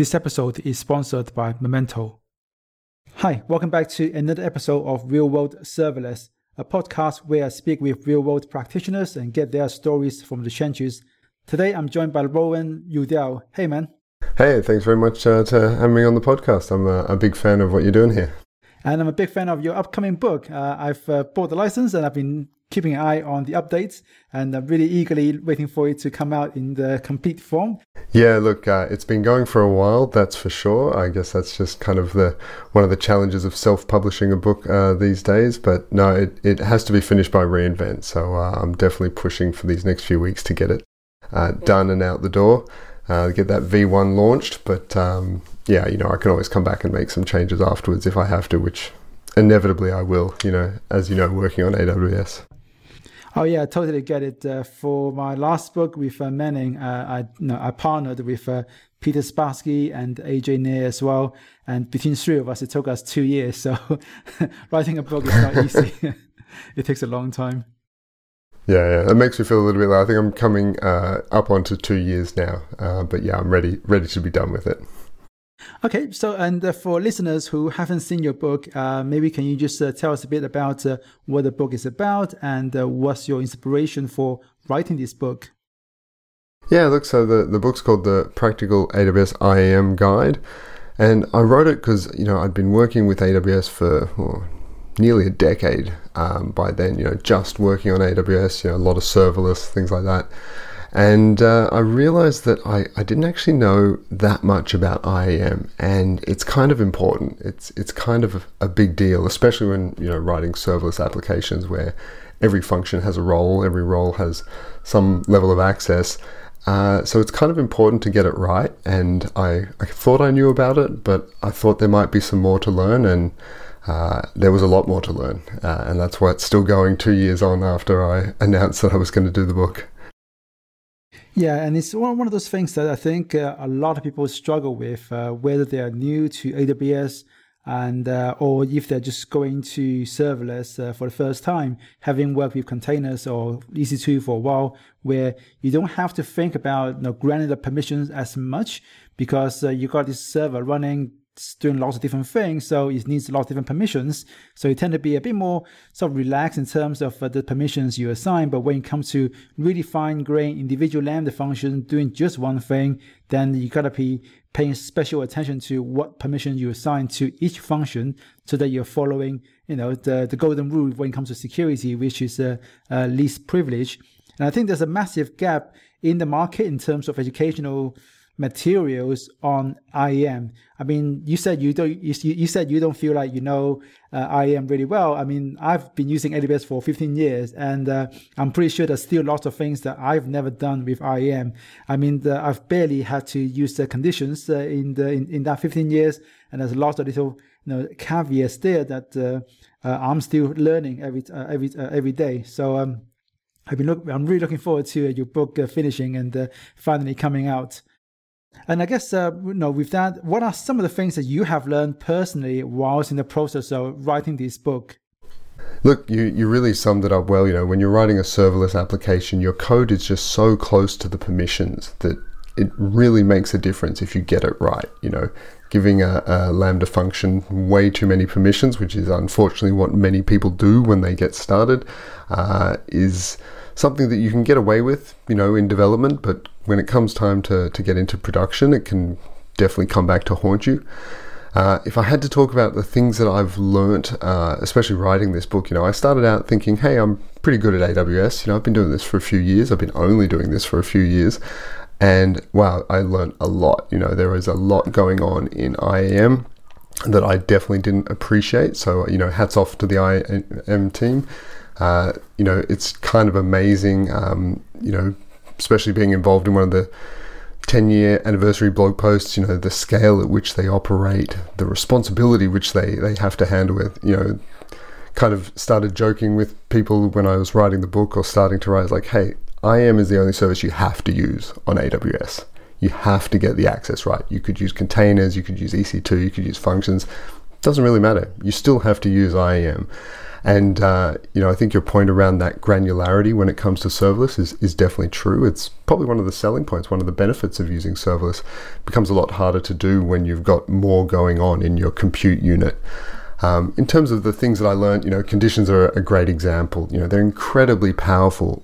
This episode is sponsored by Momento. Hi, welcome back to another episode of Real World Serverless, a podcast where I speak with real world practitioners and get their stories from the trenches. Today I'm joined by Rowan Udell. Hey, man. Hey, thanks very much uh, to having me on the podcast. I'm a, a, big fan of what you're doing here. And I'm a big fan of your upcoming book. Uh, I've uh, bought the license and I've been keeping an eye on the updates and I'm really eagerly waiting for it to come out in the complete form. Yeah, look, uh, it's been going for a while, that's for sure. I guess that's just kind of the one of the challenges of self-publishing a book uh, these days. But no, it, it has to be finished by reInvent, so uh, I'm definitely pushing for these next few weeks to get it uh, done and out the door, uh, get that V1 launched. But um, yeah, you know, I can always come back and make some changes afterwards if I have to, which inevitably I will. You know, as you know, working on AWS. Oh yeah, I totally get it. Uh, for my last book with uh, Manning, uh, I no, I partnered with uh, Peter Sbarski and Ajay Nair as well, and between three of us, it took us two years. So writing a book is not easy. it takes a long time. Yeah, yeah, it makes me feel a little bit. Like I think I'm coming uh, up onto two years now, uh, but yeah, I'm ready, ready to be done with it. Okay, so and uh, for listeners who haven't seen your book, uh, maybe can you just uh, tell us a bit about uh, what the book is about and uh, what's your inspiration for writing this book? Yeah, look, so the, the book's called the Practical AWS IAM Guide, and I wrote it because you know I'd been working with AWS for nearly a decade um, by then. You know, just working on AWS, you know, a lot of serverless things like that. And uh, I realized that I, I didn't actually know that much about IAM, and it's kind of important. It's it's kind of a big deal, especially when you know writing serverless applications where every function has a role, every role has some level of access. Uh, so it's kind of important to get it right. And I, I thought I knew about it, but I thought there might be some more to learn, and uh, there was a lot more to learn. Uh, and that's why it's still going two years on after I announced that I was going to do the book. Yeah, and it's one, of those things that I think uh, a lot of people struggle with, uh, whether they are new to AWS and uh, or if they're just going to serverless uh, for the first time, having worked with containers or EC2 for a while, where you don't have to think about you know, granular permissions as much because uh, you got this server running doing lots of different things, so it needs a lot of different permissions. So you tend to be a bit more sort of relaxed in terms of uh, the permissions you assign. But when it comes to really fine-grained individual Lambda functions doing just one thing, then you gotta be paying special attention to what permission you assign to each function, so that you're following, you know, the the golden rule when it comes to security, which is uh, uh, least privilege. And I think there's a massive gap in the market in terms of educational materials on IAM. I mean, you said you don't. You, you said you don't feel like you know uh, IAM really well. I mean, I've been using AWS for 15 years, and uh, I'm pretty sure there's still lots of things that I've never done with IAM. I mean, the, I've barely had to use the conditions uh, in the in, in, that 15 years, and there's lots of little you know caveats there that uh, uh, I'm still learning every uh, every every day. So. Um, I've been look, I'm really looking forward to your book finishing and finally coming out. And I guess, uh, you know, with that, what are some of the things that you have learned personally whilst in the process of writing this book? Look, you, you really summed it up well. You know, when you're writing a serverless application, your code is just so close to the permissions that it really makes a difference if you get it right. You know, giving a, a Lambda function way too many permissions, which is unfortunately what many people do when they get started, uh, is something that you can get away with, you know, in development, but when it comes time to, to get into production, it can definitely come back to haunt you. Uh, if I had to talk about the things that I've learnt, uh, especially writing this book, you know, I started out thinking, hey, I'm pretty good at AWS. You know, I've been doing this for a few years. I've been only doing this for a few years. And wow, I learned a lot. You know, there is a lot going on in IAM that I definitely didn't appreciate. So, you know, hats off to the IAM team. Uh, you know, it's kind of amazing, um, you know, especially being involved in one of the 10 year anniversary blog posts, you know, the scale at which they operate, the responsibility which they, they have to handle with, you know, kind of started joking with people when I was writing the book or starting to write, like, hey, IAM is the only service you have to use on AWS. You have to get the access right. You could use containers, you could use EC2, you could use functions, doesn't really matter. You still have to use IAM. And uh, you know, I think your point around that granularity when it comes to serverless is, is definitely true. It's probably one of the selling points, one of the benefits of using serverless. It becomes a lot harder to do when you've got more going on in your compute unit. Um, in terms of the things that I learned, you know, conditions are a great example. You know, they're incredibly powerful,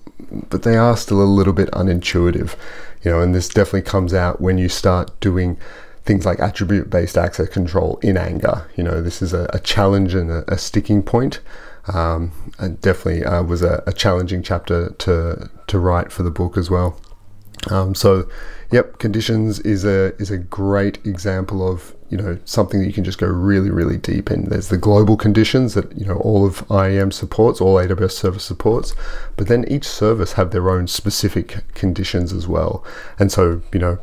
but they are still a little bit unintuitive. You know, and this definitely comes out when you start doing things like attribute based access control in anger. You know, this is a, a challenge and a, a, sticking point. Um, and definitely uh, was a, a, challenging chapter to to write for the book as well. Um, so, yep, conditions is a is a great example of you know something that you can just go really really deep in. There's the global conditions that you know all of IAM supports, all AWS service supports, but then each service have their own specific conditions as well. And so you know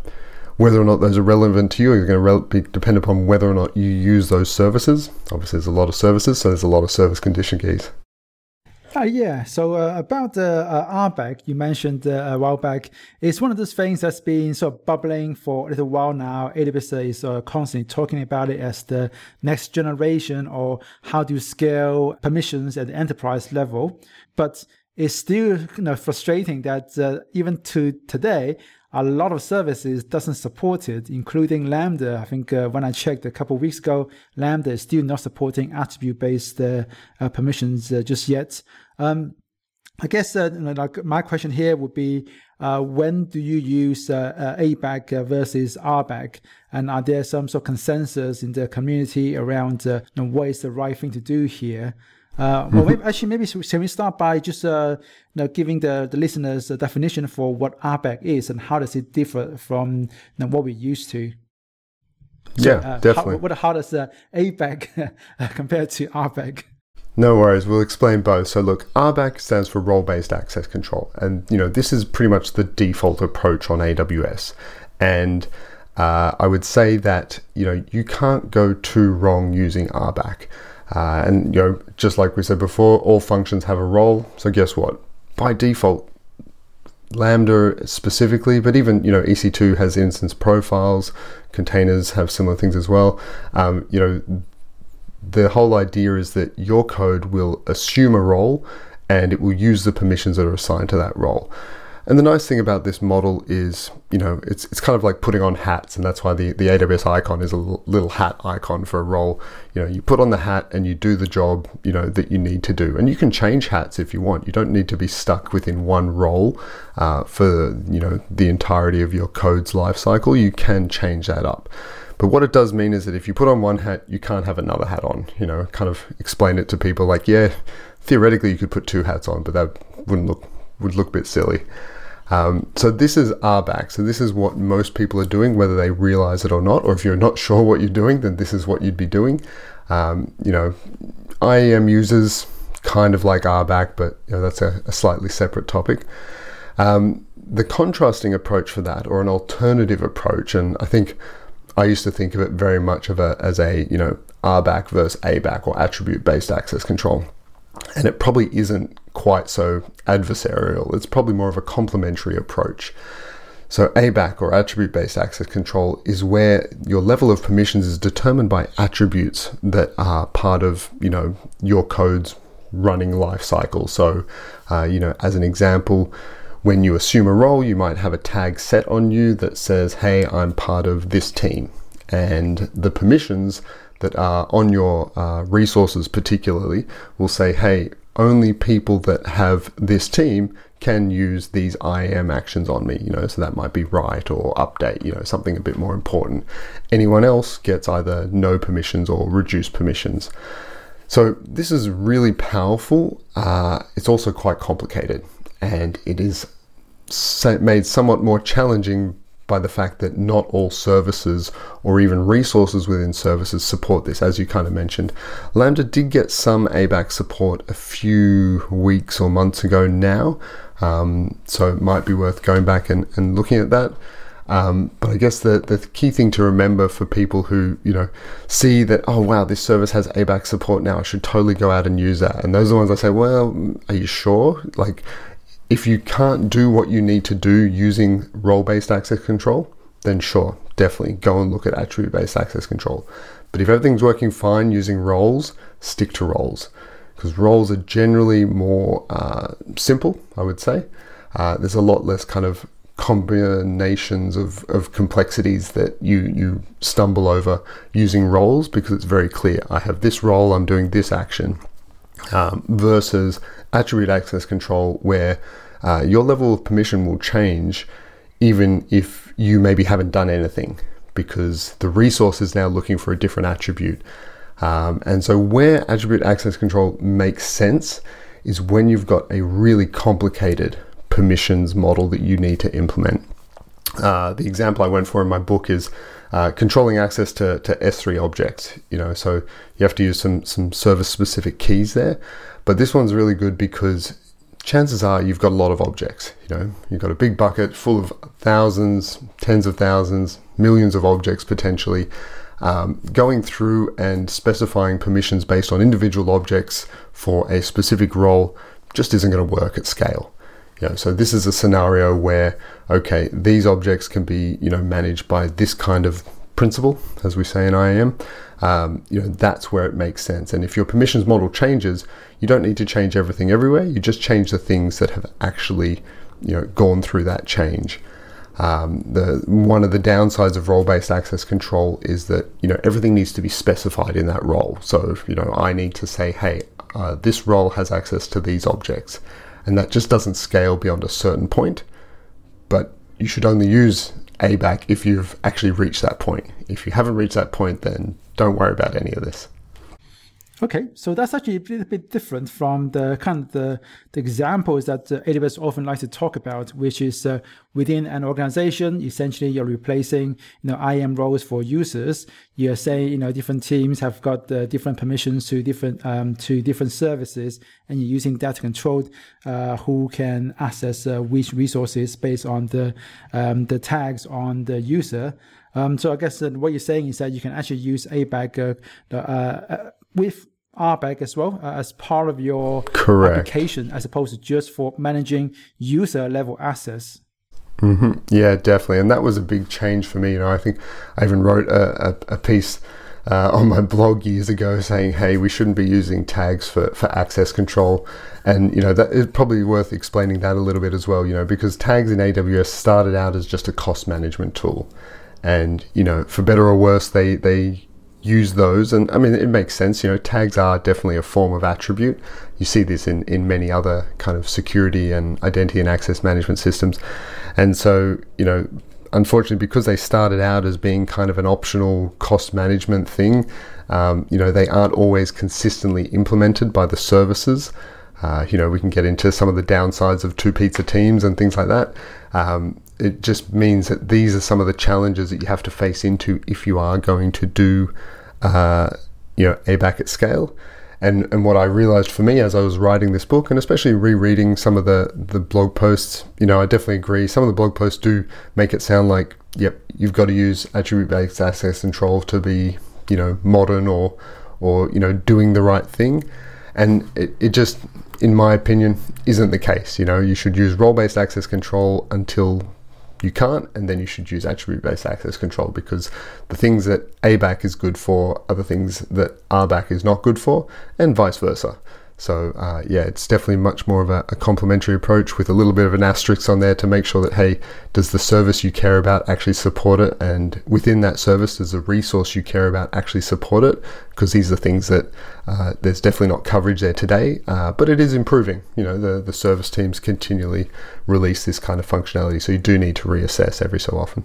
whether or not those are relevant to you is going to be depend upon whether or not you use those services. Obviously, there's a lot of services, so there's a lot of service condition keys. Uh, yeah, so uh, about the uh, ABAC you mentioned uh, a while back, it's one of those things that's been sort of bubbling for a little while now. AWS is uh, constantly talking about it as the next generation or how do you scale permissions at the enterprise level. But it's still you know, frustrating that uh, even to today, a lot of services doesn't support it, including Lambda. I think uh, when I checked a couple weeks ago, Lambda is still not supporting attribute-based uh, uh, permissions uh, just yet. Um, I guess uh, like my question here would be, uh, when do you use ABAC versus RBAC? And are there some sort of consensus in the community around you know, what is the right thing to do here? Uh, well, maybe, actually, maybe can we start by just uh, you know, giving the, the listeners a definition for what ABAC is and how does it differ from you know, what we're used to? So, yeah, uh, definitely. How, what, how does uh, ABAC compare to RBAC? No worries, we'll explain both. So look, RBAC stands for role-based access control, and you know this is pretty much the default approach on AWS. And uh, I would say that you know you can't go too wrong using RBAC. Uh, and you know, just like we said before, all functions have a role. So guess what? By default, Lambda specifically, but even you know EC2 has instance profiles. Containers have similar things as well. Um, you know, the whole idea is that your code will assume a role, and it will use the permissions that are assigned to that role. And the nice thing about this model is, you know, it's it's kind of like putting on hats, and that's why the, the AWS icon is a little hat icon for a role. You know, you put on the hat and you do the job, you know, that you need to do. And you can change hats if you want. You don't need to be stuck within one role uh, for, you know, the entirety of your code's lifecycle. You can change that up. But what it does mean is that if you put on one hat, you can't have another hat on. You know, kind of explain it to people like, yeah, theoretically you could put two hats on, but that wouldn't look would look a bit silly. Um, so this is RBAC. So this is what most people are doing, whether they realize it or not. Or if you're not sure what you're doing, then this is what you'd be doing. Um, you know, IAM users kind of like RBAC, but you know, that's a, a, slightly separate topic. Um, the contrasting approach for that, or an alternative approach, and I think I used to think of it very much of a, as a you know RBAC versus ABAC or attribute-based access control, and it probably isn't quite so adversarial. It's probably more of a complementary approach. So ABAC or attribute based access control is where your level of permissions is determined by attributes that are part of, you know, your code's running life cycle. So, uh, you know, as an example, when you assume a role, you might have a tag set on you that says, "Hey, I'm part of this team," and the permissions that are on your uh, resources, particularly, will say, "Hey, only people that have this team can use these IAM actions on me, you know, so that might be write or update, you know, something a bit more important. Anyone else gets either no permissions or reduced permissions. So this is really powerful. Uh, it's also quite complicated and it is made somewhat more challenging by the fact that not all services or even resources within services support this, as you kind of mentioned. Lambda did get some ABAC support a few weeks or months ago now, um, so it might be worth going back and, and looking at that. Um, but I guess the, the key thing to remember for people who, you know, see that, oh, wow, this service has ABAC support now, I should totally go out and use that. And those are the ones I say, well, are you sure? Like, if you can't do what you need to do using role based access control, then sure, definitely go and look at attribute based access control. But if everything's working fine using roles, stick to roles because roles are generally more uh, simple, I would say. Uh, there's a lot less kind of combinations of, of complexities that you, you stumble over using roles because it's very clear. I have this role, I'm doing this action, um, versus attribute access control, where uh, your level of permission will change even if you maybe haven't done anything because the resource is now looking for a different attribute. Um, and so, where attribute access control makes sense is when you've got a really complicated permissions model that you need to implement. Uh, the example I went for in my book is uh, controlling access to, to S3 objects. You know, so you have to use some some service specific keys there. But this one's really good because chances are you've got a lot of objects. You know, you've got a big bucket full of thousands, tens of thousands, millions of objects potentially. Um, going through and specifying permissions based on individual objects for a specific role just isn't going to work at scale. Know, so this is a scenario where okay, these objects can be you know managed by this kind of principle, as we say in IAM. Um, you know that's where it makes sense. And if your permissions model changes, you don't need to change everything everywhere. You just change the things that have actually you know gone through that change. Um, the one of the downsides of role-based access control is that you know everything needs to be specified in that role. So you know I need to say, hey, uh, this role has access to these objects, and that just doesn't scale beyond a certain point. But you should only use ABAC if you've actually reached that point. If you haven't reached that point, then don't worry about any of this. Okay, so that's actually a little bit different from the kind of the, the examples that uh, AWS often likes to talk about, which is uh, within an organization, essentially you're replacing, you know, IAM roles for users. You're saying, you know, different teams have got uh, different permissions to different um, to different services, and you're using that to control uh, who can access uh, which resources based on the um, the tags on the user. Um, so I guess what you're saying is that you can actually use ABAC uh, with RBAC as well uh, as part of your Correct. application as opposed to just for managing user level access. Mm-hmm. Yeah, definitely. And that was a big change for me. You know, I think I even wrote a, a, a piece uh, on my blog years ago saying, hey, we shouldn't be using tags for, for access control. And, you know, that is probably worth explaining that a little bit as well, you know, because tags in AWS started out as just a cost management tool. And, you know, for better or worse, they, they use those. And I mean, it makes sense. You know, tags are definitely a form of attribute. You see this in, in many other kind of security and identity and access management systems. And so, you know, unfortunately, because they started out as being kind of an optional cost management thing, um, you know, they aren't always consistently implemented by the services. Uh, you know, we can get into some of the downsides of two pizza teams and things like that. Um, it just means that these are some of the challenges that you have to face into if you are going to do, uh, you know, ABAC at scale. And, and what I realized for me as I was writing this book, and especially rereading some of the, the blog posts, you know, I definitely agree. Some of the blog posts do make it sound like, yep, you've got to use attribute based access control to be, you know, modern or, or you know, doing the right thing. And it, it just, in my opinion, isn't the case. You know, you should use role based access control until you can't, and then you should use attribute based access control because the things that ABAC is good for are the things that RBAC is not good for, and vice versa. So uh, yeah, it's definitely much more of a, a, complementary approach with a little bit of an asterisk on there to make sure that hey, does the service you care about actually support it, and within that service, does the resource you care about actually support it? Because these are things that uh, there's definitely not coverage there today, uh, but it is improving. You know, the the service teams continually release this kind of functionality, so you do need to reassess every so often.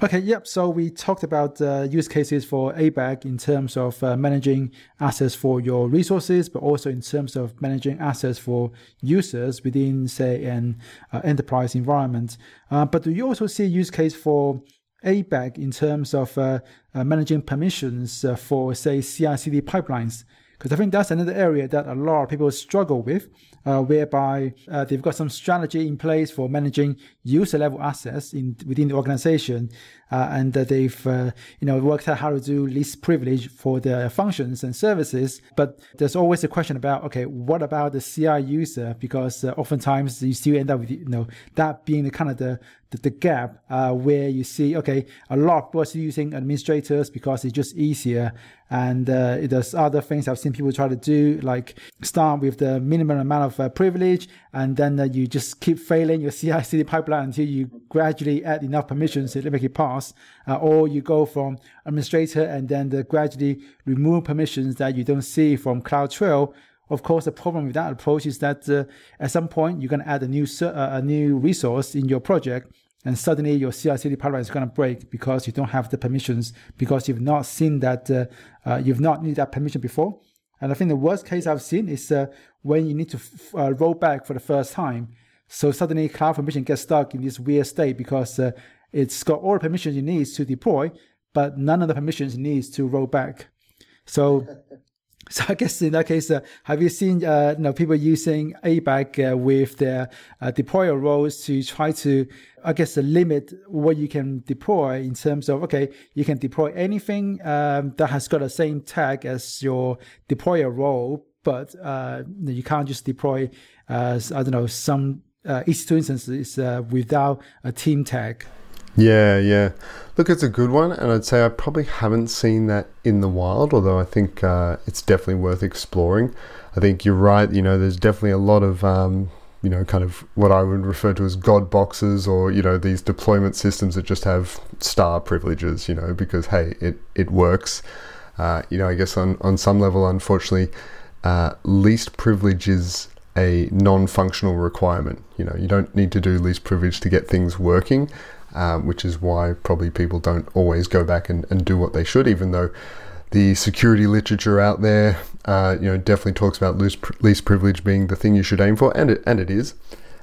Okay, yep. So we talked about uh, use cases for ABAC in terms of uh, managing assets for your resources, but also in terms of managing assets for users within, say, an uh, enterprise environment. Uh, but do you also see a use case for ABAC in terms of uh, uh, managing permissions for, say, CI/CD pipelines? Because I think that's another area that a lot of people struggle with uh, whereby uh, they've got some strategy in place for managing user level access in within the organization. Uh, and they've uh, you know worked out how to do least privilege for their functions and services. But there's always a question about okay, what about the CI user? Because uh, oftentimes you still end up with you know that being the kind of the the, the gap uh, where you see okay, a lot of people are using administrators because it's just easier, and uh, there's other things I've seen people try to do like start with the minimum amount of uh, privilege, and then you just keep failing your CI/CD pipeline until you gradually add enough permissions to make it pass, uh, or you go from administrator and then the gradually remove permissions that you don't see from CloudTrail. Of course, the problem with that approach is that uh, at some point you're going to add a new uh, a new resource in your project, and suddenly your CI/CD pipeline is going to break because you don't have the permissions because you've not seen that uh, uh, you've not needed that permission before. And I think the worst case I've seen is when you need to f- roll back for the first time so suddenly CloudFormation gets stuck in this weird state because uh, it's got all the permissions it needs to deploy, but none of the permissions it needs to roll back. So, so I guess in that case, uh, have you seen uh, you know, people using ABAC uh, with their uh, deployer roles to try to, I guess, limit what you can deploy in terms of okay, you can deploy anything um, that has got the same tag as your deployer role, but uh, you can't just deploy, I don't know, some uh, EC2 instance is uh, without a team tag. Yeah, yeah. Look, it's a good one, and I'd say I probably haven't seen that in the wild, although I think uh, it's definitely worth exploring. I think you're right. You know, there's definitely a lot of um, you know, kind of what I would refer to as God boxes, or you know, these deployment systems that just have star privileges. You know, because hey, it it works. Uh, you know, I guess on on some level, unfortunately, uh, least privileges a non-functional requirement. You know, you don't need to do least privilege to get things working, um, which is why probably people don't always go back and, and do what they should, even though the security literature out there, uh, you know, definitely talks about least, least privilege being the thing you should aim for, and it, and it is.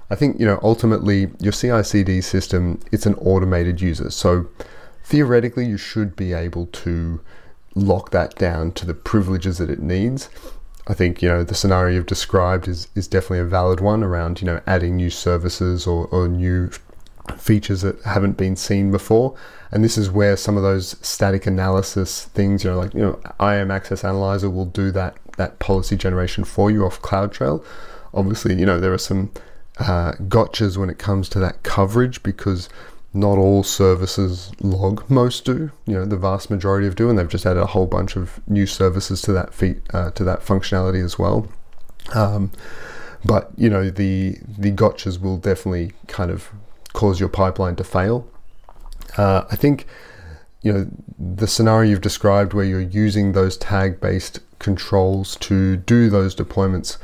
I think, you know, ultimately your CI/CD system, it's an automated user. So theoretically, you should be able to lock that down to the privileges that it needs. I think you know the scenario you've described is is definitely a valid one around you know adding new services or, or new features that haven't been seen before. And this is where some of those static analysis things, you know, like you know, IAM Access Analyzer will do that that policy generation for you off CloudTrail. Obviously, you know there are some uh, gotchas when it comes to that coverage because not all services log. Most do. You know, the vast majority of do, and they've just added a whole bunch of new services to that feat uh, to that functionality as well. Um, but you know, the the gotchas will definitely kind of cause your pipeline to fail. Uh, I think you know the scenario you've described where you're using those tag based controls to do those deployments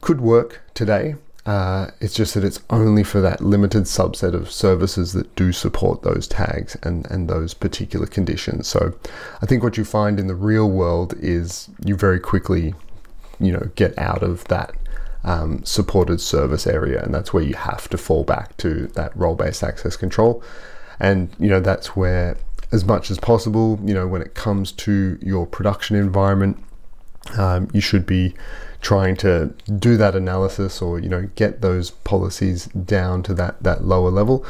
could work today uh, it's just that it's only for that limited subset of services that do support those tags and, and those particular conditions. So I think what you find in the real world is you very quickly, you know, get out of that um, supported service area, and that's where you have to fall back to that role-based access control. And you know that's where, as much as possible, you know, when it comes to your production environment, um, you should be trying to do that analysis or you know get those policies down to that that lower level.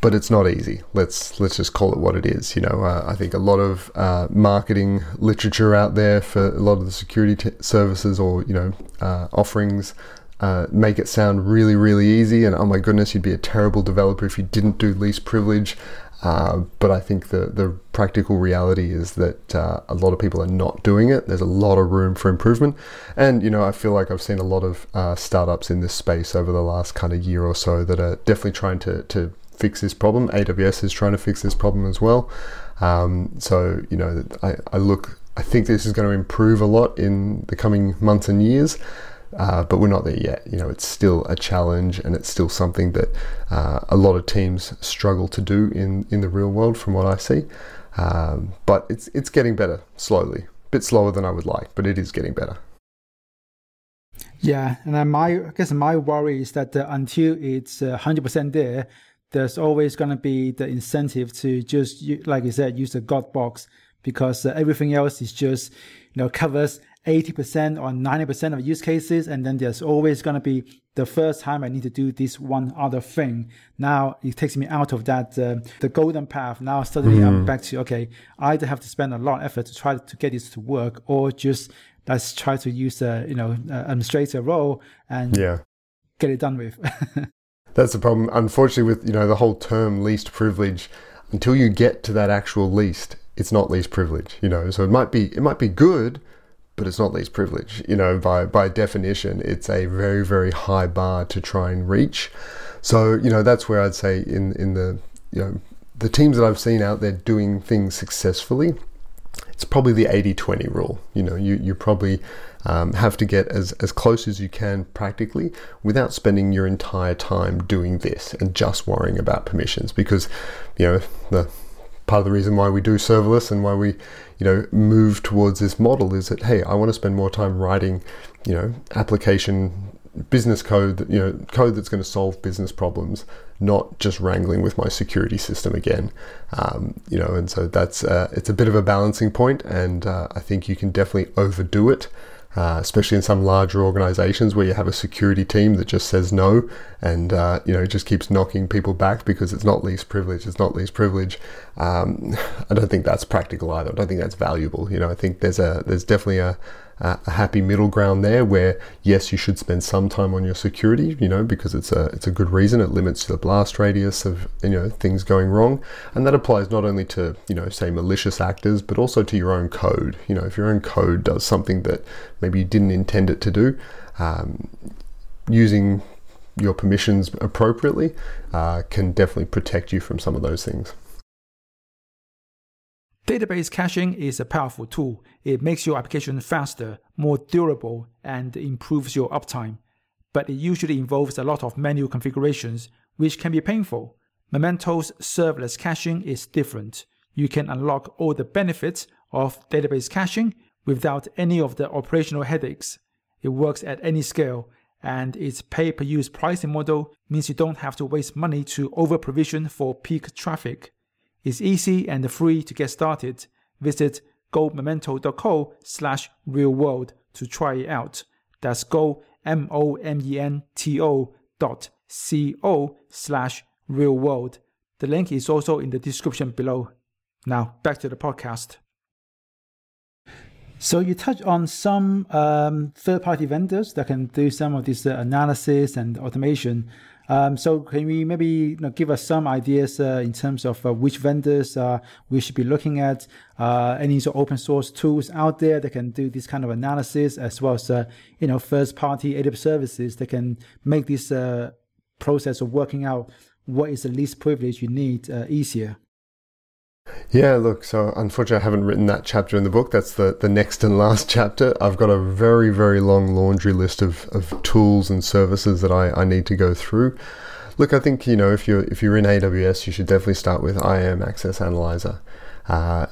But it's not easy. Let's let's just call it what it is you know. Uh, i think a lot of uh, marketing literature out there for a lot of the security t- services or you know uh, offerings uh, make it sound really really easy. And oh my goodness you'd be a terrible developer if you didn't do least privilege uh, but I think the, the practical reality is that uh, a lot of people are not doing it. There's a lot of room for improvement. And, you know, I feel like I've seen a lot of uh, startups in this space over the last kind of year or so that are definitely trying to, to fix this problem. AWS is trying to fix this problem as well. Um, so, you know, I, I look, I think this is going to improve a lot in the coming months and years. Uh, but we're not there yet. You know, it's still a challenge, and it's still something that uh, a lot of teams struggle to do in, in the real world, from what I see. Um, but it's it's getting better slowly, a bit slower than I would like, but it is getting better. Yeah, and my I guess my worry is that uh, until it's uh, hundred percent there, there's always going to be the incentive to just like you said use the God box because uh, everything else is just you know covers 80% or 90% of use cases. And then there's always going to be the first time I need to do this one other thing. Now it takes me out of that, uh, the golden path. Now suddenly mm. I'm back to, okay, I either have to spend a lot of effort to try to get this to work or just let's try to use a, you know, administrator role and yeah. get it done with. That's the problem. Unfortunately, with, you know, the whole term least privilege, until you get to that actual least, it's not least privilege, you know. So it might be it might be good, but it's not least privilege. You know, by by definition, it's a very very high bar to try and reach. So you know that's where I'd say in in the you know the teams that I've seen out there doing things successfully, it's probably the 80-20 rule. You know, you you probably um, have to get as, as close as you can practically without spending your entire time doing this and just worrying about permissions because you know the part of the reason why we do serverless and why we, you know, move towards this model is that hey, I want to spend more time writing, you know, application business code that you know code that's going to solve business problems not just wrangling with my security system again. Um, you know and so that's uh, it's a bit of a balancing point and uh, i think you can definitely overdo it uh, especially in some larger organizations where you have a security team that just says no and uh, you know just keeps knocking people back because it's not least privilege it's not least privilege. Um, i don't think that's practical either. I don't think that's valuable. You know i think there's a there's definitely a a happy middle ground there where yes you should spend some time on your security you know because it's a it's a good reason. It limits the blast radius of you know things going wrong. And that applies not only to you know say malicious actors but also to your own code. You know if your own code does something that maybe you didn't intend it to do um, using your permissions appropriately uh, can definitely protect you from some of those things Database caching is a powerful tool. It makes your application faster, more durable, and improves your uptime. But it usually involves a lot of manual configurations, which can be painful. Momento's serverless caching is different. You can unlock all the benefits of database caching without any of the operational headaches. It works at any scale, and its pay per use pricing model means you don't have to waste money to over provision for peak traffic. It's easy and free to get started. Visit gomomento.co slash real world to try it out. That's go M-O-M-E-N-T-O dot C-O slash real world. The link is also in the description below. Now back to the podcast. So you touch on some um, third-party vendors that can do some of this uh, analysis and automation. Um, so can we maybe you know, give us some ideas uh, in terms of uh, which vendors uh, we should be looking at? Uh, any sort of open source tools out there that can do this kind of analysis, as well as uh, you know first party AWS services that can make this uh, process of working out what is the least privilege you need easier. Yeah, look, so unfortunately, I haven't written that chapter in the book. That's the, the next and last chapter. I've got a very, very long laundry list of, of tools and services that I, I need to go through. Look, I think, you know, if you're, if you're in AWS, you should definitely start with IAM Access Analyzer. Uh,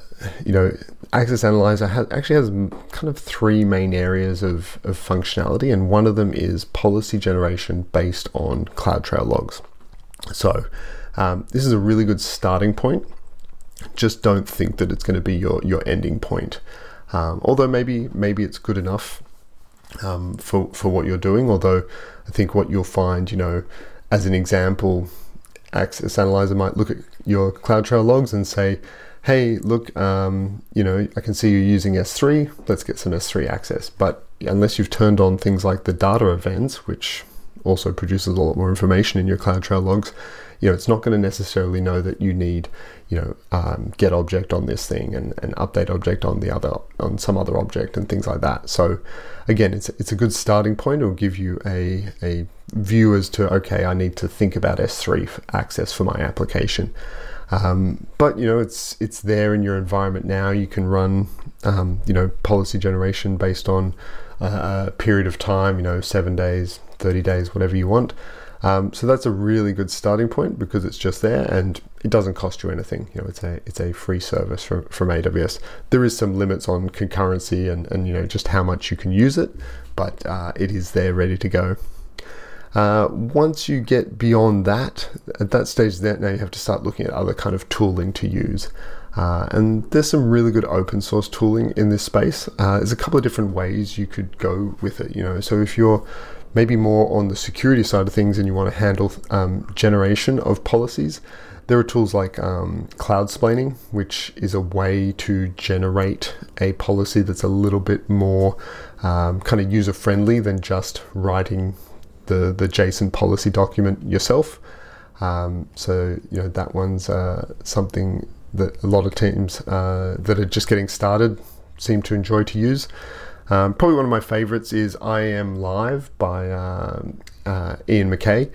you know, Access Analyzer has, actually has kind of three main areas of, of functionality, and one of them is policy generation based on CloudTrail logs. So, um, this is a really good starting point just don't think that it's going to be your your ending point. Um, although maybe maybe it's good enough um, for for what you're doing. Although I think what you'll find, you know, as an example, Access Analyzer might look at your CloudTrail logs and say, "Hey, look, um, you know, I can see you're using S3. Let's get some S3 access." But unless you've turned on things like the data events, which also produces a lot more information in your CloudTrail logs, you know, it's not going to necessarily know that you need, you know, um, get object on this thing and, and update object on the other on some other object and things like that. So again, it's it's a good starting point. It'll give you a a view as to okay, I need to think about S3 access for my application. Um, but you know, it's it's there in your environment now. You can run, um, you know, policy generation based on a, a period of time. You know, seven days, thirty days, whatever you want. Um, so that's a really good starting point because it's just there and it doesn't cost you anything. You know, it's a it's a free service from, from AWS. There is some limits on concurrency and, and you know just how much you can use it, but uh, it is there ready to go. Uh, once you get beyond that, at that stage, then now you have to start looking at other kind of tooling to use. Uh, and there's some really good open source tooling in this space. Uh, there's a couple of different ways you could go with it. You know, so if you're maybe more on the security side of things and you want to handle um, generation of policies, there are tools like um, Cloudsplaining, which is a way to generate a policy that's a little bit more um, kind of user friendly than just writing the, the JSON policy document yourself. Um, so, you know, that one's uh, something that a lot of teams uh, that are just getting started seem to enjoy to use. Um, probably one of my favorites is iamlive by uh, uh, Ian Mckay.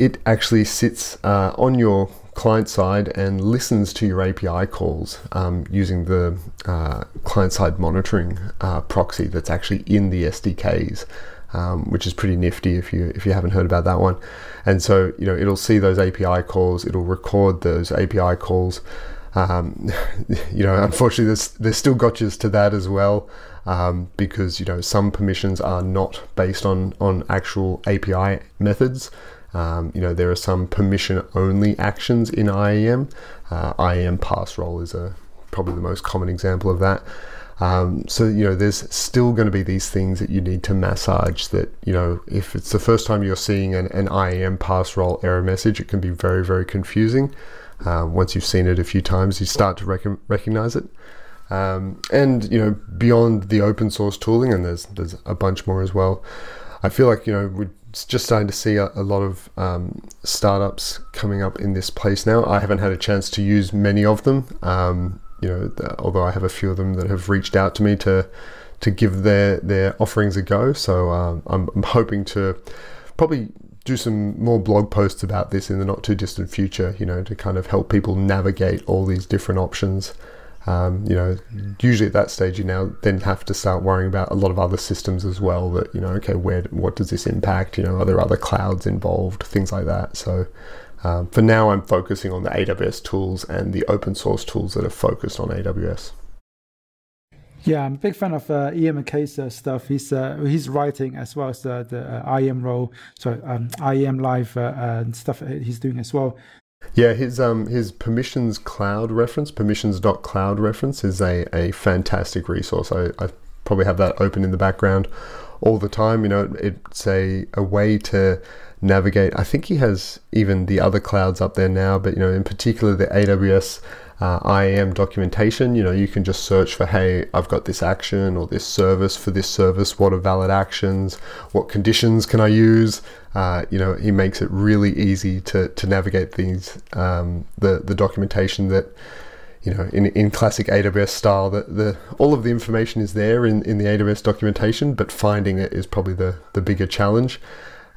It actually sits uh, on your client side and listens to your API calls um, using the uh, client side monitoring uh, proxy that's actually in the SDKs. Um, which is pretty nifty if you if you haven't heard about that one. And so you know it'll see those API calls, it'll record those API calls. Um, you know, unfortunately, there's there's still gotchas to that as well um, because you know some permissions are not based on on actual API methods. Um, you know, there are some permission only actions in IAM. Uh, IAM pass role is a probably the most common example of that. Um, so you know, there's still going to be these things that you need to massage. That you know, if it's the first time you're seeing an, an IAM pass role error message, it can be very very confusing. Uh, once you've seen it a few times, you start to rec- recognize it. Um, and you know, beyond the open source tooling, and there's there's a bunch more as well. I feel like you know we're just starting to see a, a lot of um, startups coming up in this place now. I haven't had a chance to use many of them. Um, you know, although I have a few of them that have reached out to me to to give their their offerings a go. So um, I'm, I'm hoping to probably do some more blog posts about this in the not too distant future. You know, to kind of help people navigate all these different options. Um, you know, usually at that stage, you now then have to start worrying about a lot of other systems as well. That you know, okay, where what does this impact? You know, are there other clouds involved? Things like that. So. Um, for now, I'm focusing on the AWS tools and the open source tools that are focused on AWS. Yeah, I'm a big fan of uh, Ian Mckay's uh, stuff. He's uh, he's writing as well as the, the uh, role, so um, live uh, stuff he's doing as well. Yeah, his um his permissions cloud reference, permissions.cloud reference is a, a fantastic resource. I, I probably have that open in the background all the time. You know, it's a, a way to navigate. I think he has even the other clouds up there now, but you know, in particular the AWS uh, IAM documentation. You know, you can just search for, hey, I've got this action or this service for this service. What are valid actions? What conditions can I use? Uh, you know, he makes it really easy to, to navigate these um, the the documentation that you know in, in classic AWS style that the all of the information is there in, in the AWS documentation, but finding it is probably the the bigger challenge.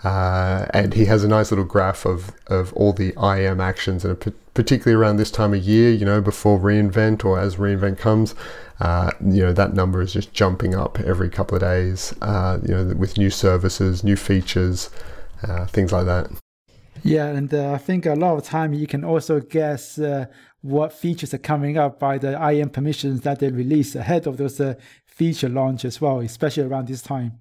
Uh, and he has a nice little graph of, of all the IAM actions, and particularly around this time of year, you know, before reInvent or as reInvent comes, uh, you know, that number is just jumping up every couple of days, uh, you know, with new services, new features, uh, things like that. Yeah, and uh, I think a lot of time you can also guess uh, what features are coming up by the IAM permissions that they release ahead of those feature launch as well, especially around this time.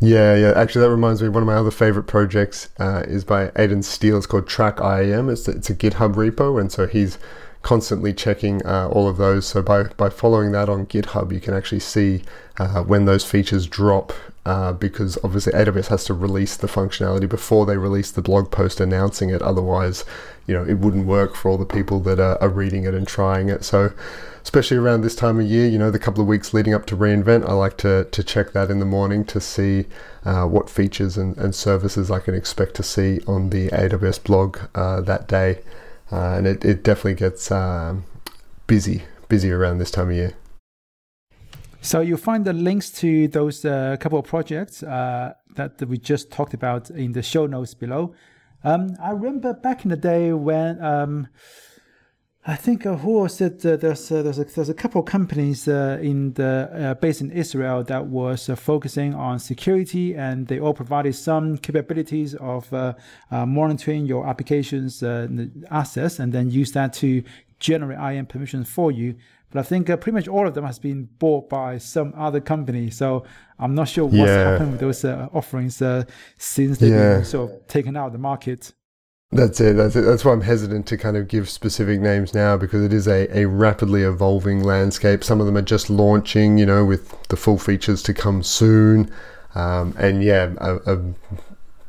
Yeah, yeah. Actually, that reminds me. One of my other favorite projects uh, is by Aidan Steele. It's called trackiam. It's it's a GitHub repo, and so he's constantly checking uh, all of those. So by by following that on GitHub, you can actually see uh, when those features drop. Uh, because obviously AWS has to release the functionality before they release the blog post announcing it. Otherwise, you know, it wouldn't work for all the people that are, are reading it and trying it. So especially around this time of year, you know, the couple of weeks leading up to reInvent, I like to, to check that in the morning to see uh, what features and, and services I can expect to see on the AWS blog uh, that day. Uh, and it, it definitely gets um, busy, busy around this time of year. So you'll find the links to those uh, couple of projects uh, that we just talked about in the show notes below. Um, I remember back in the day when um, I think uh, who said uh, there's uh, there's a, there's a couple of companies uh, in the based in Israel that was focusing on security, and they all provided some capabilities of monitoring your applications access, and then use that to generate IAM permissions for you. But I think uh, pretty much all of them has been bought by some other company, so I'm not sure what's yeah. happened with those uh, offerings uh, since they've yeah. been sort of taken out of the market. That's it. That's it. That's why I'm hesitant to kind of give specific names now because it is a, a rapidly evolving landscape. Some of them are just launching, you know, with the full features to come soon. Um, and yeah, a, a,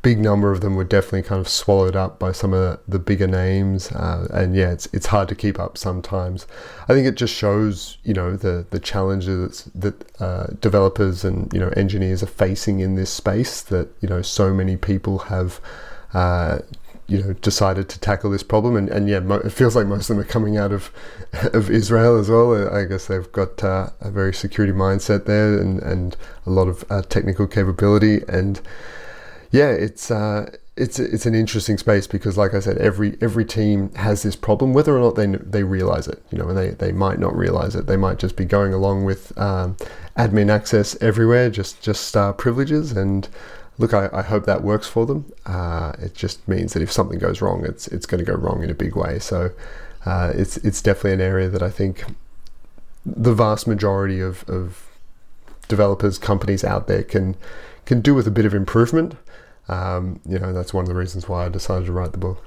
big number of them were definitely kind of swallowed up by some of the bigger names. Uh, and yeah, it's it's hard to keep up sometimes. I think it just shows, you know, the the challenges that uh, developers and you know engineers are facing in this space. That you know, so many people have. Uh, you know decided to tackle this problem and, and yeah mo- it feels like most of them are coming out of of Israel as well I guess they've got uh, a very security mindset there and and a lot of uh, technical capability and yeah it's uh, it's it's an interesting space because like I said every every team has this problem whether or not they they realize it you know and they they might not realize it they might just be going along with um, admin access everywhere just just uh, privileges and look, I, I, hope that works for them. Uh, it just means that if something goes wrong, it's it's going to go wrong in a big way. So uh, it's it's definitely an area that I think the vast majority of, of developers, companies out there can can do with a bit of improvement. Um, you know, that's one of the reasons why I decided to write the book.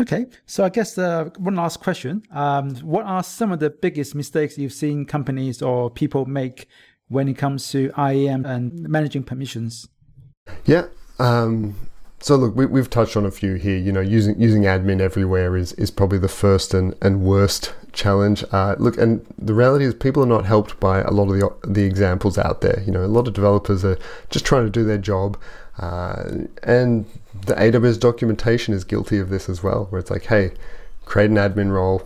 Okay, so I guess uh, one last question: um, What are some of the biggest mistakes you've seen companies or people make when it comes to IAM and managing permissions? Yeah. Um, so look, we, have touched on a few here. You know, using using admin everywhere is is probably the first and, and worst challenge. Uh, look, and the reality is people are not helped by a lot of the the examples out there. You know, a lot of developers are just trying to do their job, uh, and the AWS documentation is guilty of this as well, where it's like, hey, create an admin role,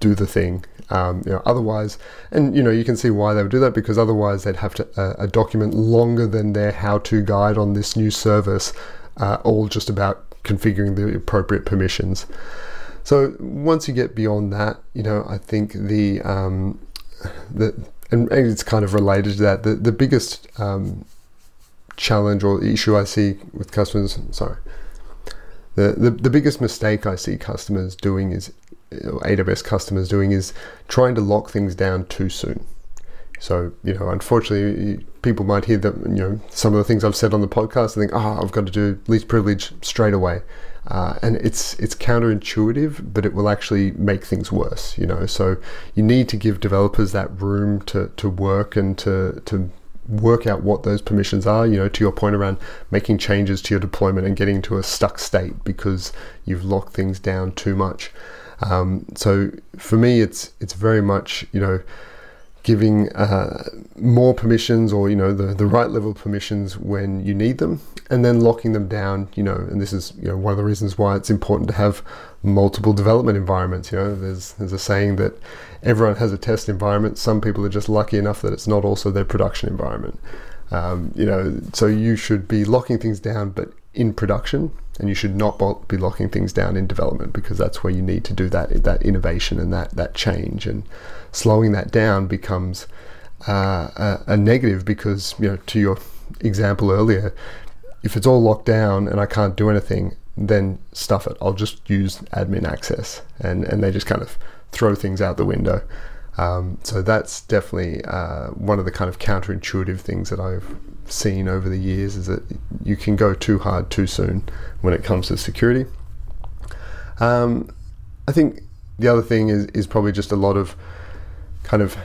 do the thing, um, you know, otherwise, and you know, you can see why they would do that because otherwise they'd have to uh, a document longer than their how-to guide on this new service, uh, all just about configuring the appropriate permissions. So once you get beyond that, you know, I think the um, the and it's kind of related to that. The the biggest um, challenge or issue I see with customers, sorry, the, the the biggest mistake I see customers doing is AWS customers doing is trying to lock things down too soon. So, you know, unfortunately, people might hear that, you know, some of the things I've said on the podcast and think, oh, I've got to do least privilege straight away. Uh, and it's it's counterintuitive, but it will actually make things worse, you know. So you need to give developers that room to, to work and to, to work out what those permissions are, you know, to your point around making changes to your deployment and getting to a stuck state because you've locked things down too much. Um, so for me, it's it's very much you know giving uh, more permissions or you know the, the right level of permissions when you need them and then locking them down you know and this is you know one of the reasons why it's important to have multiple development environments you know. There's there's a saying that everyone has a test environment. Some people are just lucky enough that it's not also their production environment. Um, you know so you should be locking things down but in production and you should not be locking things down in development because that's where you need to do that that innovation and that that change. And slowing that down becomes uh, a, a, negative because you know to your example earlier if it's all locked down and I can't do anything then stuff it. I'll just use admin access. And and they just kind of throw things out the window. Um, so that's definitely uh, one of the kind of counterintuitive things that I've seen over the years is that you can go too hard too soon when it comes to security. Um, I think the other thing is, is probably just a lot of kind of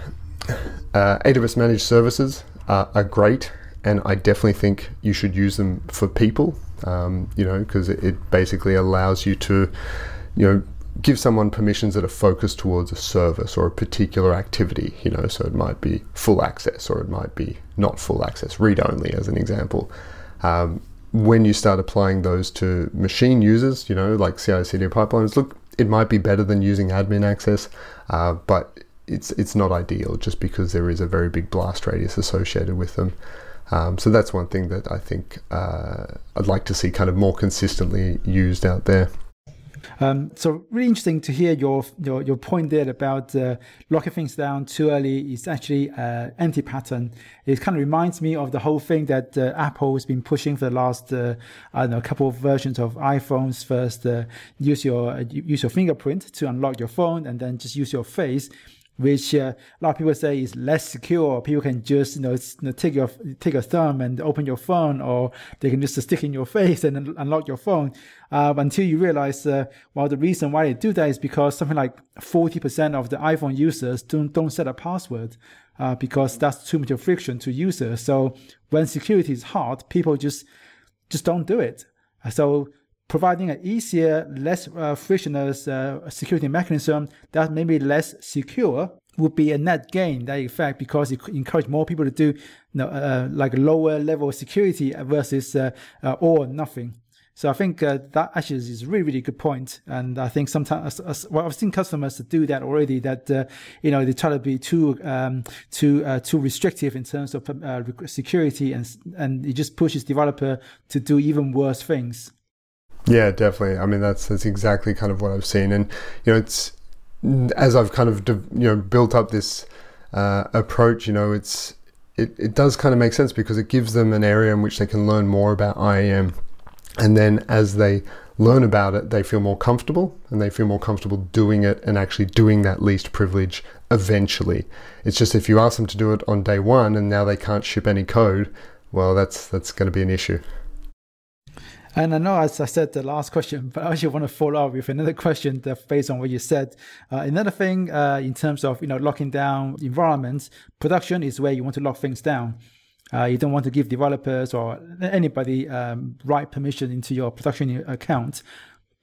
uh, AWS managed services are, are, great, and I definitely think you should use them for people. Um, you know, because it, it basically allows you to, you know, give someone permissions that are focused towards a service or a particular activity, you know, so it might be full access or it might be not full access, read only as an example. Um, when you start applying those to machine users, you know, like CI/CD pipelines, look, it might be better than using admin access, uh, but it's it's not ideal just because there is a very big blast radius associated with them. Um, so that's one thing that I think uh, I'd like to see kind of more consistently used out there. Um, so really interesting to hear your your, your point there about uh, locking things down too early is actually uh, anti-pattern. It kind of reminds me of the whole thing that uh, Apple has been pushing for the last uh, I don't know couple of versions of iPhones. First, uh, use your use your fingerprint to unlock your phone, and then just use your face which uh, a lot of people say is less secure. People can just you know, take your take a thumb and open your phone, or they can just stick in your face and unlock your phone. Uh, until you realize, uh, well, the reason why they do that is because something like forty percent of the iPhone users don't don't set a password. Uh, because that's too much of friction to users. So when security is hard, people just just don't do it. So providing an easier, less uh, frictionless uh, security mechanism that may be less secure would be a net gain that effect because it encourage more people to do you know, uh, like lower level security versus uh, uh, all or nothing. So I think uh, that actually is a really, really good point. And I think sometimes, well, I've seen customers do that already. That uh, you know they try to be too um, too uh, too restrictive in terms of uh, security, and and it just pushes developer to do even worse things. Yeah, definitely. I mean, that's that's exactly kind of what I've seen, and you know, it's as I've kind of you know built up this uh, approach. You know, it's it, it does kind of make sense because it gives them an area in which they can learn more about IAM, and then as they learn about it, they feel more comfortable, and they feel more comfortable doing it and actually doing that least privilege eventually. It's just if you ask them to do it on day one and now they can't ship any code, well, that's that's going to be an issue. And I know, as I said, the last question, but I actually want to follow up with another question that based on what you said. Uh, another thing uh, in terms of you know locking down environments, production is where you want to lock things down. Uh, you don't want to give developers or anybody um, right permission into your production account.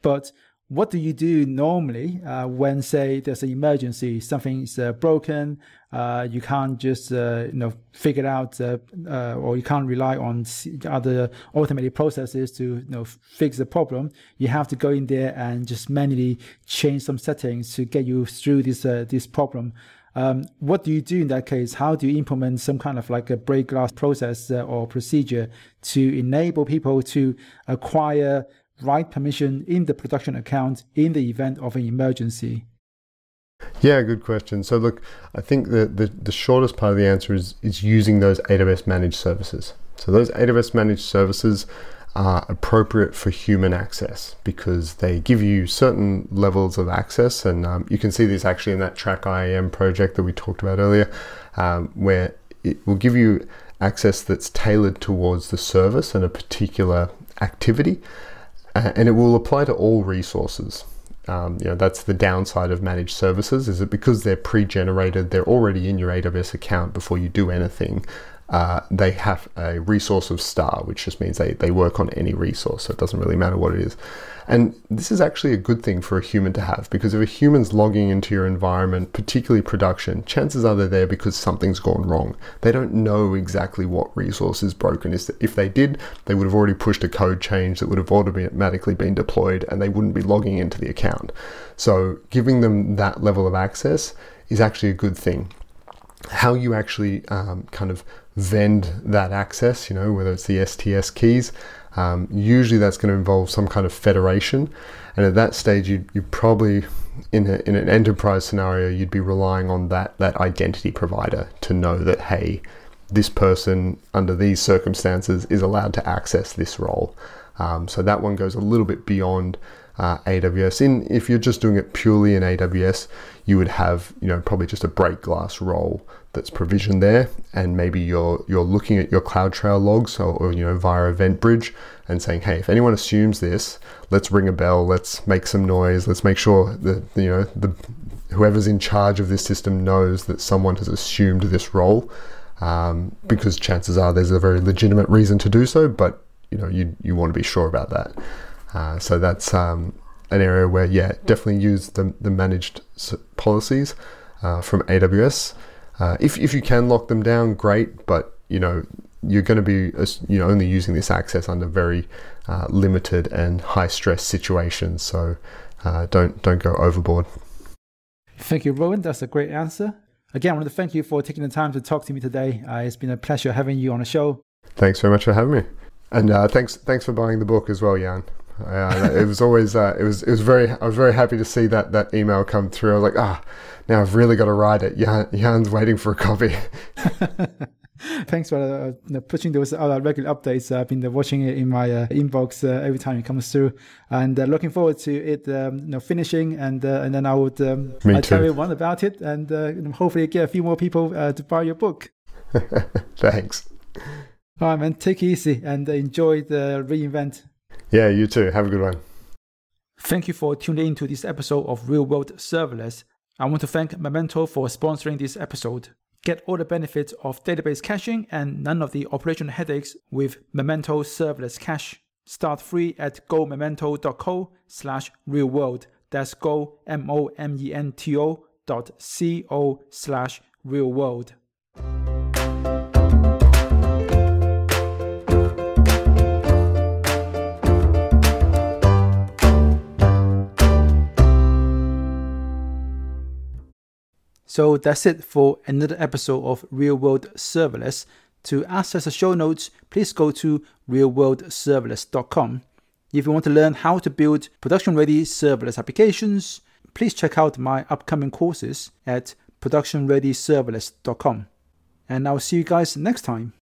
But what do you do normally uh, when, say, there's an emergency, something's uh, broken, uh, you can't just uh, you know figure out, uh, uh, or you can't rely on other automated processes to you know fix the problem. You have to go in there and just manually change some settings to get you through this this problem. Um, what do you do in that case? How do you implement some kind of like a break glass process or procedure to enable people to acquire write permission in the production account in the event of an emergency? Yeah, good question. So look, I think the, the, the shortest part of the answer is, is using those AWS managed services. So those AWS managed services are appropriate for human access because they give you certain levels of access. And um, you can see this actually in that trackiam project that we talked about earlier, um, where it will give you access that's tailored towards the service and a particular activity and it will apply to all resources. Um, you know that's the downside of managed services is that because they're pre-generated, they're already in your AWS account before you do anything. Uh, they have a resource of star, which just means they, they work on any resource, so it doesn't really matter what it is. And this is actually a good thing for a human to have because if a human's logging into your environment, particularly production, chances are they're there because something's gone wrong. They don't know exactly what resource is broken. If they did, they would have already pushed a code change that would have automatically been deployed and they wouldn't be logging into the account. So giving them that level of access is actually a good thing. How you actually um, kind of vend that access, you know, whether it's the STS keys, um, usually that's going to involve some kind of federation. And at that stage, you you probably, in, a, in an enterprise scenario, you'd be relying on that, that identity provider to know that, hey, this person under these circumstances is allowed to access this role. Um, so that one goes a little bit beyond uh, AWS. In if you're just doing it purely in AWS, you would have you know probably just a break glass role that's provisioned there, and maybe you're you're looking at your CloudTrail logs or, or you know via EventBridge and saying, hey, if anyone assumes this, let's ring a bell, let's make some noise, let's make sure that you know the whoever's in charge of this system knows that someone has assumed this role, um, because chances are there's a very legitimate reason to do so, but you know you you want to be sure about that. Uh, so that's um, an area where yeah, definitely use the the managed policies uh, from AWS. Uh, if, if you can lock them down, great, but you know you're going to be you know only using this access under very uh, limited and high stress situations. So uh, don't don't go overboard. Thank you, Rowan. That's a great answer. Again, I want to thank you for taking the time to talk to me today. Uh, it's been a pleasure having you on the show. Thanks very much for having me, and uh, thanks thanks for buying the book as well, Jan. Uh, it was always uh, it was it was very I was very happy to see that that email come through. I was like, ah, now I've really got to write it. Jan, Jan's waiting for a copy. Thanks for uh, pushing those uh, regular updates. I've been watching it in my uh, inbox uh, every time it comes through, and uh, looking forward to it, um, you know, finishing, and uh, and then I would um, I tell everyone about it, and hopefully get a few more people to buy your book. Thanks. All right, man. Take it easy and enjoy the re:Invent. Yeah, you too. Have a good one. Thank you for tuning in to this episode of Real World Serverless. I want to thank Momento for sponsoring this episode. Get all the benefits of database caching and none of the operational headaches with Momento Serverless Cache. Start free at gomomento.co slash real world. That's go, M-O-M-E-N-T-O dot C-O slash real world. So that's it for another episode of Real World Serverless. To access the show notes, please go to realworldserverless.com. If you want to learn how to build production ready serverless applications, please check out my upcoming courses at productionreadyserverless.com. And I'll see you guys next time.